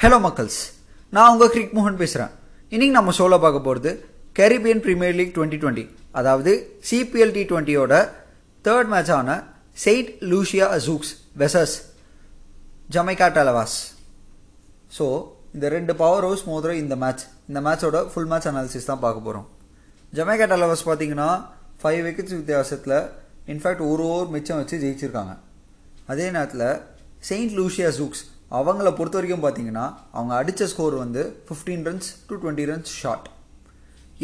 Hello மக்கள்ஸ் நான் உங்கள் கிரிக் மோகன் பேசுகிறேன் இன்னைக்கு நம்ம சொல்ல பார்க்க போகிறது Caribbean premier league twenty twenty அதாவது சிபிஎல் டி டுவெண்ட்டியோட third மேட்சான Saint Lucia Zouks versus Jamaica Tallawahs so இந்த ரெண்டு பவர் ஹவுஸ் மோதுற இந்த மேட்ச் இந்த மேட்சோட ஃபுல் மேட்ச் அனாலிசிஸ் தான் பார்க்க போகிறோம் ஜமைக்கா டலவாஸ் பார்த்தீங்கன்னா ஃபைவ் விக்கெட்ஸ் வித்தியாசத்தில் இன்ஃபேக்ட் ஒரு ஓவர் மிச்சம் வச்சு ஜெயிச்சிருக்காங்க. அதே நேரத்தில் செயின்ட் லூஷியா ஜூக்ஸ் அவங்கள பொறுத்த வரைக்கும் பார்த்தீங்கன்னா அவங்க அடித்த ஸ்கோர் வந்து fifteen runs to twenty runs short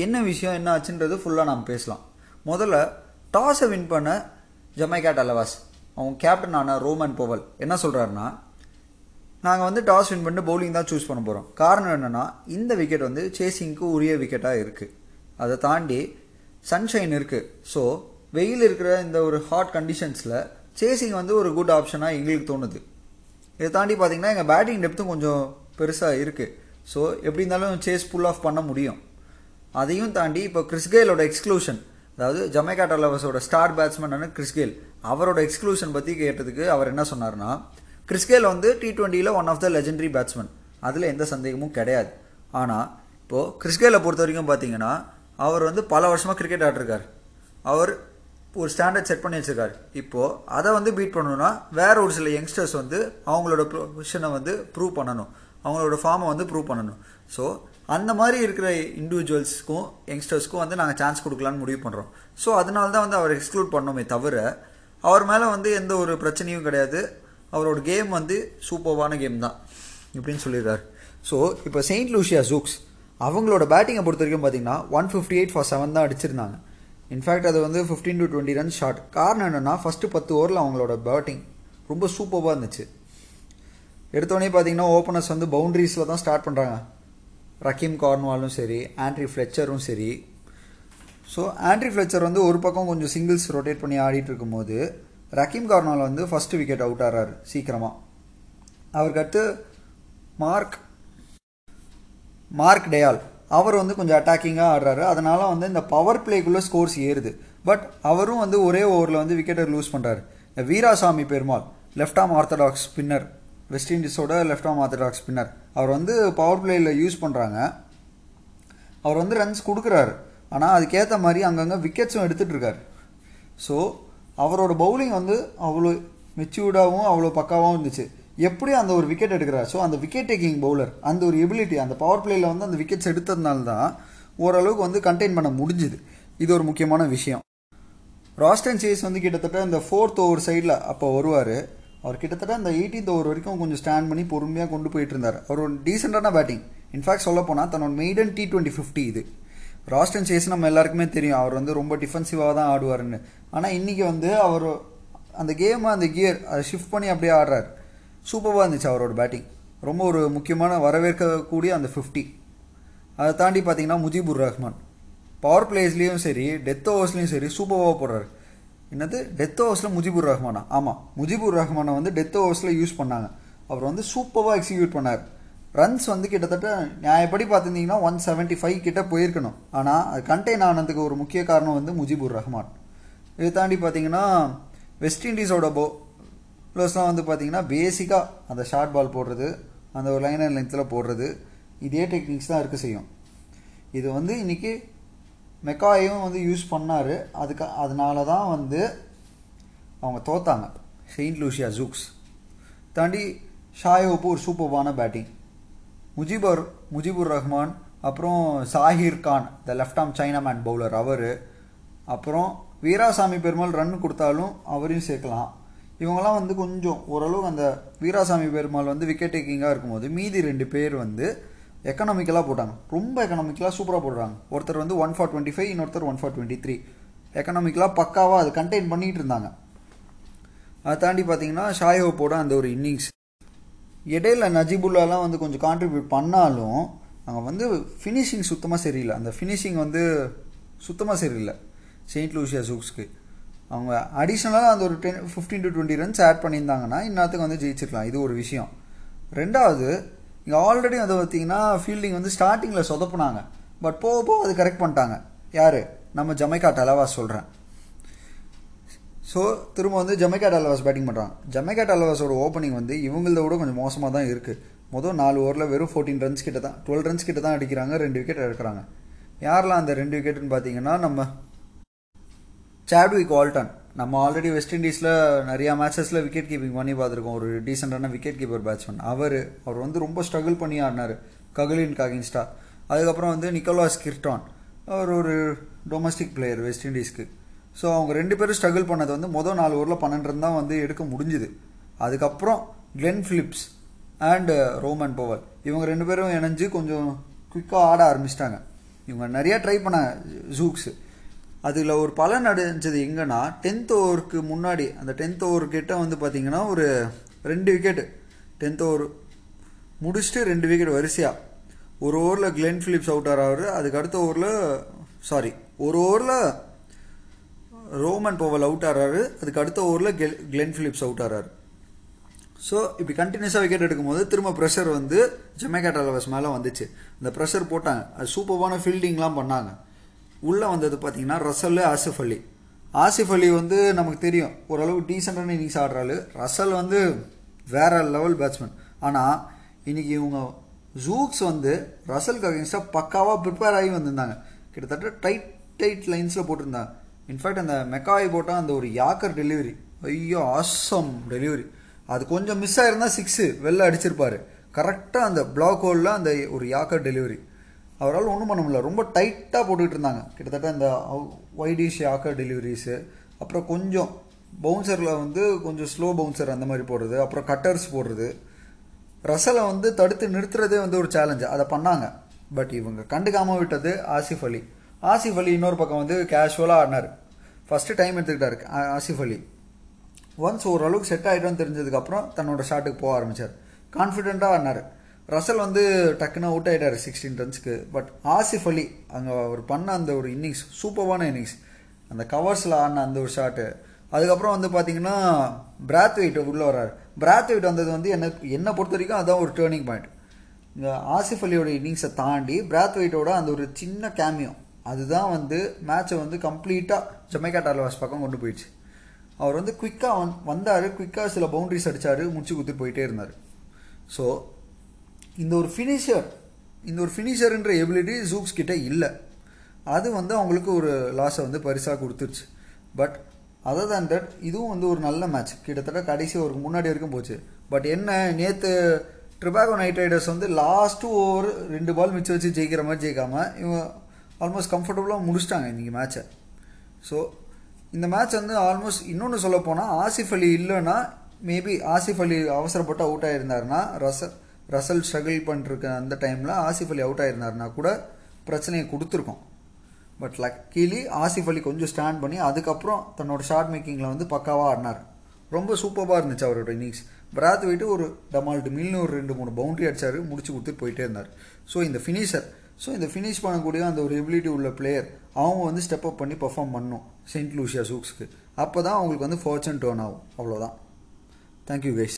என்ன விஷயம் என்ன ஆச்சுன்றது ஃபுல்லாக நாம் பேசலாம். முதல்ல டாஸை வின் பண்ண ஜமைக்கா டலவாஸ் அவங்க கேப்டனான ரோமன் போவல் என்ன சொல்கிறாருன்னா நாங்கள் வந்து டாஸ் வின் பண்ணிட்டு பவுலிங் தான் சூஸ் பண்ண போகிறோம் காரணம் என்னென்னா இந்த விக்கெட் வந்து சேசிங்க்கு உரிய விக்கெட்டாக இருக்குது அதை தாண்டி சன்ஷைன் இருக்குது ஸோ வெயில் இருக்கிற இந்த ஒரு ஹாட் கண்டிஷன்ஸில் சேசிங் வந்து ஒரு குட் ஆப்ஷனாக எங்களுக்கு தோணுது. இதை தாண்டி பார்த்தீங்கன்னா எங்கள் பேட்டிங் டெப்த்தும் கொஞ்சம் பெருசாக இருக்குது ஸோ எப்படி இருந்தாலும் சேஸ் புல் ஆஃப் பண்ண முடியும். அதையும் தாண்டி இப்போ கிறிஸ்கேலோட எக்ஸ்க்ளூஷன் அதாவது ஜமைகா டலவர்ஸோட ஸ்டார் பேட்ஸ்மேனான கிறிஸ்கேல் அவரோட எக்ஸ்க்ளூஷன் பற்றி கேட்டதுக்கு அவர் என்ன சொன்னார்னா கிறிஸ்கேல் வந்து T ட்வெண்ட்டியில் one of the legendary batsman அதில் எந்த சந்தேகமும் கிடையாது. ஆனால் இப்போது கிறிஸ்கேலை பொறுத்த வரைக்கும் பார்த்தீங்கன்னா அவர் வந்து பல வருஷமாக கிரிக்கெட் ஆடிருக்கார். அவர் ஒரு ஸ்டாண்டர்ட் செட் பண்ணி வச்சிருக்காரு. இப்போது அதை வந்து பீட் பண்ணணும்னா வேறு ஒரு சில யங்ஸ்டர்ஸ் வந்து அவங்களோட பொசிஷனை வந்து ப்ரூவ் பண்ணணும். அவங்களோட ஃபார்மை வந்து ப்ரூவ் பண்ணணும். ஸோ அந்த மாதிரி இருக்கிற இண்டிவிஜுவல்ஸ்க்கும் யங்ஸ்டர்ஸ்க்கும் வந்து நாங்கள் சான்ஸ் கொடுக்கலான்னு முடிவு பண்ணுறோம் ஸோ அதனால தான் வந்து அவர் எக்ஸ்க்ளூட் பண்ணோமே தவிர அவர் மேலே வந்து எந்த ஒரு பிரச்சனையும் கிடையாது. அவரோட கேம் வந்து சூப்பர்வான கேம் தான் இப்படின்னு சொல்லியிருக்காரு ஸோ இப்போ செயின்ட் லூஷியா ஜூக்ஸ் அவங்களோட பேட்டிங்கை பொறுத்த வரைக்கும் பார்த்தீங்கன்னா one fifty eight for seven தான் அடிச்சிருந்தாங்க. இன்ஃபேக்ட் அது வந்து fifteen to twenty run short காரணம் என்னென்னா ஃபஸ்ட்டு பத்து ஓவரில் அவங்களோட பேட்டிங் ரொம்ப சூப்பராக இருந்துச்சு. எடுத்தோடனே பார்த்தீங்கன்னா ஓப்பனர்ஸ் வந்து பவுண்ட்ரிஸில் தான் ஸ்டார்ட் பண்ணுறாங்க ரக்கீம் கார்ன்வாலும் சரி ஆண்ட்ரி ஃப்ளெச்சரும் சரி. ஸோ ஆண்ட்ரி ஃப்ளெச்சர் வந்து ஒரு பக்கம் கொஞ்சம் சிங்கிள்ஸ் ரொட்டேட் பண்ணி ஆடிட்டு இருக்கும்போது ரக்கீம் கார்னால் வந்து ஃபஸ்ட்டு விக்கெட் அவுட் ஆகிறார் சீக்கிரமாக அவருக்கு அடுத்து மார்க் மார்க் டேயால். அவர் வந்து கொஞ்சம் அட்டாக்கிங்காக ஆடுறாரு. அதனால் வந்து இந்த பவர் பிளேக்குள்ளே ஸ்கோர்ஸ் ஏறுது. பட் அவரும் வந்து ஒரே ஓவரில் வந்து விக்கெட்டை லூஸ் பண்ணுறாரு Veerasamy Permaul left arm orthodox spinner West இண்டீஸோட left arm orthodox spinner அவர் வந்து பவர் பிளேயில் யூஸ் பண்ணுறாங்க அவர் வந்து ரன்ஸ் கொடுக்குறாரு. ஆனால் அதுக்கேற்ற மாதிரி அங்கங்கே விக்கெட்ஸும் எடுத்துகிட்ருக்காரு ஸோ அவரோட பவுலிங் வந்து அவ்வளோ மெச்சூர்டாகவும் அவ்வளோ பக்காவாகவும் இருந்துச்சு. எப்படி அந்த ஒரு விக்கெட் எடுக்கிறார் ஸோ அந்த விக்கெட் டேக்கிங் பவுலர் அந்த ஒரு எபிலிட்டி அந்த பவர் பிளேயில் வந்து அந்த விக்கெட்ஸ் எடுத்ததுனால தான் ஓரளவுக்கு வந்து கண்டெயின் பண்ண முடிஞ்சுது. இது ஒரு முக்கியமான விஷயம். ராஸ்டன் சேஸ் வந்து கிட்டத்தட்ட இந்த ஃபோர்த் ஓவர் சைடில் அப்போ வருவார். அவர் கிட்டத்தட்ட அந்த எயிட்டீன்த் ஓவர் வரைக்கும் கொஞ்சம் ஸ்டாண்ட் பண்ணி பொறுமையாக கொண்டு போயிட்டு இருந்தார். அவர் ஒரு டீசெண்டான பேட்டிங் இன்ஃபேக்ட் சொல்ல போனால் தன்னோட மெய்டன் டி டுவெண்ட்டி ஃபிஃப்டி இது. ராஸ்டன் சேஸ் நம்ம எல்லாருக்குமே தெரியும். அவர் வந்து ரொம்ப டிஃபென்சிவாக தான் ஆடுவார்னு ஆனால் இன்றைக்கி வந்து அவர் அந்த கேமை அந்த கியர் அதை ஷிஃப்ட் பண்ணி அப்படியே ஆடுறாரு. சூப்பராக இருந்துச்சு அவரோட பேட்டிங் ரொம்ப ஒரு முக்கியமான வரவேற்கக்கூடிய அந்த ஃபிஃப்டி அதை தாண்டி பார்த்தீங்கன்னா முஜிபுர் ரஹ்மான். பவர் பிளேஸ்லேயும் சரி டெத் ஓவர்ஸ்லேயும் சரி சூப்பராக போடுறாரு. என்னது? டெத் ஓவர்ஸில் முஜிபுர் ரஹ்மானா? ஆமாம் முஜிபுர் ரஹ்மானை வந்து டெத் ஓவர்ஸில் யூஸ் பண்ணாங்க. அவர் வந்து சூப்பராக எக்ஸிக்யூட் பண்ணார். ரன்ஸ் வந்து கிட்டத்தட்ட நியாயப்படி பார்த்துருந்தீங்கன்னா ஒன் செவன்ட்டி ஃபைவ் கிட்டே போயிருக்கணும். ஆனால் அது கண்டெயின் ஆனதுக்கு ஒரு முக்கிய காரணம் வந்து முஜிபுர் ரஹ்மான். இதை தாண்டி பார்த்தீங்கன்னா வெஸ்ட் இண்டீஸோட போ ப்ளஸ்லாம் வந்து பார்த்தீங்கன்னா பேசிக்காக அந்த ஷார்ட் பால் போடுறது அந்த ஒரு லைன் அண்ட் லென்த்தில் போடுறது இதே டெக்னிக்ஸ் தான் இருக்க செய்யும். இது வந்து இன்றைக்கி மெக்காயும் வந்து யூஸ் பண்ணார். அதுக்கு அதனால தான் வந்து அவங்க தோத்தாங்க. Saint Lucia Zouks. தாண்டி ஷாயோப்பு ஒரு சூப்பர்வான பேட்டிங் முஜிபர் முஜிபுர் ரஹ்மான் அப்புறம் Zahir Khan the left arm chinaman bowler அவர். அப்புறம் வீராசாமி பெருமாள் ரன் கொடுத்தாலும் அவரையும் சேர்க்கலாம். இவங்கெல்லாம் வந்து கொஞ்சம் ஓரளவுக்கு அந்த வீராசாமி பெருமாள் வந்து விக்கெட் டேக்கிங்காக இருக்கும்போது மீதி ரெண்டு பேர் வந்து எக்கனாமிக்கலாக போட்டாங்க. ரொம்ப எக்கனாமிக்கலாக சூப்பராக போடுறாங்க. ஒருத்தர் வந்து ஒன் ஃபார் டுவெண்ட்டி ஃபைவ் இன்னொருத்தர் ஒன் ஃபார் டுவெண்ட்டி த்ரீ எக்கனாமிக்கலாக பக்காவாக அது கண்டெயின் பண்ணிகிட்டு இருந்தாங்க. அதை தாண்டி பார்த்தீங்கன்னா ஷாயோப்போட அந்த ஒரு இன்னிங்ஸ் இடையில நஜிபுல்லாலாம் வந்து கொஞ்சம் கான்ட்ரிபியூட் பண்ணாலும் அங்கே வந்து ஃபினிஷிங் சுத்தமாக சரியில்லை. அந்த ஃபினிஷிங் வந்து சுத்தமாக சரியில்லை. செயின்ட் லூசியா சூக்ஸ்க்கு அவங்க அடிஷ்னலாக அந்த ஒரு ten fifteen to twenty runs add பண்ணியிருந்தாங்கன்னா இன்னத்துக்கு வந்து ஜெயிச்சிருக்கலாம். இது ஒரு விஷயம். ரெண்டாவது இங்கே ஆல்ரெடி வந்து பார்த்தீங்கன்னா ஃபீல்டிங் வந்து ஸ்டார்டிங்கில் சொதப்புனாங்க. பட் போக போக அது கரெக்ட் பண்ணிட்டாங்க. யார்? நம்ம ஜமைக்கா டலவாஸ் சொல்கிறேன் ஸோ திரும்ப வந்து ஜமைக்கா டலவாஸ் பேட்டிங் பண்ணுறாங்க ஜமைக்கா டலவாஸோட ஓப்பனிங் வந்து இவங்களத விட கொஞ்சம் மோசமாக தான் இருக்குது மொதல் நாலு ஓவரில் வெறும் ஃபோர்டீன் ரன்ஸ் கிட்ட தான் டுவெல் ரன்ஸ் கிட்ட தான் அடிக்கிறாங்க ரெண்டு விக்கெட் எடுக்கிறாங்க. யாரெல்லாம் அந்த ரெண்டு விக்கெட்டுன்னு பார்த்தீங்கன்னா நம்ம சாட்விக் வால்டன் நம்ம ஆல்ரெடி வெஸ்ட் இண்டீஸில் நிறையா மேட்சஸில் விக்கெட் கீப்பிங் பண்ணி பார்த்துருக்கோம். ஒரு டீசெண்டான விக்கெட் கீப்பர் பேட்ஸ்மேன் அவர் அவர் வந்து ரொம்ப ஸ்ட்ரகிள் பண்ணி ஆடினார். ககுலின் காகின்ஸ்டா. அதுக்கப்புறம் வந்து நிக்கோலாஸ் கிர்டான். அவர் ஒரு டொமஸ்டிக் பிளேயர் வெஸ்ட் இண்டீஸ்க்கு ஸோ அவங்க ரெண்டு பேரும் ஸ்ட்ரகிள் பண்ணது வந்து மொதல் நாலு ஓவரில் பன்னெண்டு தான் வந்து எடுக்க முடிஞ்சுது. அதுக்கப்புறம் Glenn Phillips and Rovman Powell இவங்க ரெண்டு பேரும் இணைஞ்சு கொஞ்சம் குயிக்காக ஆட ஆரம்பிச்சிட்டாங்க. இவங்க நிறையா ட்ரை பண்ண ஜூக்ஸு அதில் ஒரு பலன் அடைஞ்சது எங்கன்னா டென்த் ஓவருக்கு முன்னாடி அந்த டென்த் ஓவர் கிட்ட வந்து பார்த்தீங்கன்னா ஒரு ரெண்டு விக்கெட்டு டென்த் ஓவர் முடிச்சுட்டு ரெண்டு விக்கெட் வரிசையாக ஒரு ஓவரில் கிளென் ஃபிலிப்ஸ் அவுட் ஆகிறார் அதுக்கு அடுத்த ஓவரில் சாரி ஒரு ஓவரில் ரோமன் போவல் அவுட் ஆகிறாரு அதுக்கு அடுத்த ஓவரில் கெல் கிளென் ஃபிலிப்ஸ் அவுட் ஆகிறாரு ஸோ இப்படி கண்டினியூஸாக விக்கெட் எடுக்கும்போது திரும்ப ப்ரெஷர் வந்து ஜமேகா டாலவஸ் மேலே வந்துச்சு. அந்த ப்ரெஷர் போட்டாங்க. அது சூப்பரான ஃபீல்டிங்லாம் பண்ணாங்க. உள்ளே வந்தது பார்த்தீங்கன்னா ரசல் ஆசிஃப் அலி. ஆசிஃப் அலி வந்து நமக்கு தெரியும். ஓரளவு டீசெண்டான இன்னிங்ஸ் ஆடுறாரு ரசல் வந்து வேற லெவல் பேட்ஸ்மேன் ஆனால் இன்னைக்கு இவங்க ஜூக்ஸ் வந்து ரசலுக்கு அகேன்ஸ்டாக பக்காவாக ப்ரிப்பேர் ஆகி வந்திருந்தாங்க. கிட்டத்தட்ட டைட் டைட் லைன்ஸில் போட்டிருந்தாங்க. இன்ஃபேக்ட் அந்த மெக்காய் போட்டால் அந்த ஒரு யாக்கர் டெலிவரி ஐயோ ஆசம் டெலிவரி அது கொஞ்சம் மிஸ் ஆகிருந்தால் சிக்ஸு வெளில அடிச்சிருப்பார். கரெக்டாக அந்த பிளாக் ஹோலில் அந்த ஒரு யாக்கர் டெலிவரி அவரால் ஒன்றும் பண்ண முடியல. ரொம்ப டைட்டாக போட்டுக்கிட்டு இருந்தாங்க. கிட்டத்தட்ட இந்த ஒய்டிஷ் ஆக்கர் டெலிவரிஸு அப்புறம் கொஞ்சம் பவுன்சரில் வந்து கொஞ்சம் ஸ்லோ பவுன்சர் அந்த மாதிரி போடுறது அப்புறம் கட்டர்ஸ் போடுறது. ரசலை வந்து தடுத்து நிறுத்துறதே வந்து ஒரு சேலஞ்சு அதை பண்ணாங்க. பட் இவங்க கண்டுக்காமல் விட்டது ஆசிஃப் அலி. ஆசிஃப் அலி இன்னொரு பக்கம் வந்து கேஷுவலாக ஆடினார். ஃபஸ்ட்டு டைம் எடுத்துக்கிட்டாரு ஆசிஃப் அலி. ஒன்ஸ் ஓரளவுக்கு செட் ஆகிட்டோன்னு தெரிஞ்சதுக்கப்புறம் தன்னோட ஷாட்டுக்கு போக ஆரம்பித்தார் கான்ஃபிடெண்ட்டாக ஆடினார். ரசல் வந்து டக்குன்னு அவுட் ஆகிட்டார் சிக்ஸ்டீன் ரன்ஸ்க்கு பட் ஆசிஃப் அலி அங்கே அவர் பண்ண அந்த ஒரு இன்னிங்ஸ் சூப்பர்வான இன்னிங்ஸ் அந்த கவர்ஸில் ஆடின அந்த ஒரு ஷாட்டு அதுக்கப்புறம் வந்து பார்த்தீங்கன்னா பிராத் வெயிட் உள்ளே வர்றார். பிராத் வெயிட் வந்தது வந்து என்ன என்னை பொறுத்த வரைக்கும் அதான் ஒரு டேர்னிங் பாயிண்ட் இந்த ஆசிஃப் அலியோட இன்னிங்ஸை தாண்டி பிராத் வெயிட்டோட அந்த ஒரு சின்ன கேமியோ அதுதான் வந்து மேட்சை வந்து கம்ப்ளீட்டாக ஜமைக்கா டார்லவாஸ் பக்கம் கொண்டு போயிடுச்சு. அவர் வந்து குயிக்காக வந் வந்தார். குயிக்காக சில பவுண்டரிஸ் அடித்தார் முடிச்சு குத்துட்டு போயிட்டே இருந்தார். ஸோ இந்த ஒரு ஃபினிஷர் இந்த ஒரு ஃபினிஷர்ன்ற எபிலிட்டி ஜூக்ஸ் கிட்டே இல்லை. அது வந்து அவங்களுக்கு ஒரு லாஸை வந்து பரிசாக கொடுத்துருச்சு. பட் அதர் தேன் தட் இதுவும் வந்து ஒரு நல்ல மேட்ச் கிட்டத்தட்ட கடைசி ஒரு முன்னாடி வரைக்கும் போச்சு. பட் என்ன நேற்று ட்ரிபாகோ நைட் ரைடர்ஸ் வந்து லாஸ்ட்டு ஓவர் ரெண்டு பால் மிச்சம் வச்சு ஜெயிக்கிற மாதிரி ஜெயிக்காம இவங்க ஆல்மோஸ்ட் கம்ஃபர்டபுளாக முடிச்சிட்டாங்க இன்றைக்கி மேட்சை ஸோ இந்த மேட்ச் வந்து ஆல்மோஸ்ட் இன்னொன்று சொல்ல போனால் ஆசிஃப் அலி இல்லைன்னா மேபி ஆசிஃப் அலி அவசரப்பட்டு அவுட் ஆகியிருந்தாருன்னா ரச ரசல் ஸ்ட்ரகிள் பண்ணிருக்க அந்த டைமில் ஆசிஃப் அலி அவுட் ஆயிருந்தாருன்னா கூட பிரச்சனையை கொடுத்துருக்கோம். பட் லக்கீலி ஆசிஃப் அலி கொஞ்சம் ஸ்டாண்ட் பண்ணி அதுக்கப்புறம் தன்னோட ஷார்ட் மேக்கிங்கில் வந்து பக்காவாக ஆடினார். ரொம்ப சூப்பராக இருந்துச்சு அவரோட இன்னிங்ஸ் பிராத் போயிட்டு ஒரு டமால்டு மில்னு ஒரு ரெண்டு மூணு பவுண்டரி அடிச்சார் முடிச்சு கொடுத்துட்டு போயிட்டே இருந்தார். ஸோ இந்த ஃபினிஷர் ஸோ இந்த ஃபினிஷ் பண்ணக்கூடிய அந்த ஒரு எபிலிட்டி உள்ள பிளேயர் அவங்க வந்து ஸ்டெப் அப் பண்ணி பர்ஃபார்ம் பண்ணணும் செயின்ட் லூசியா சூக்ஸ்க்கு அப்போ தான் அவங்களுக்கு வந்து ஃபார்ச்சன் டேர்ன் ஆகும். அவ்வளோதான் தேங்க்யூ கைஸ்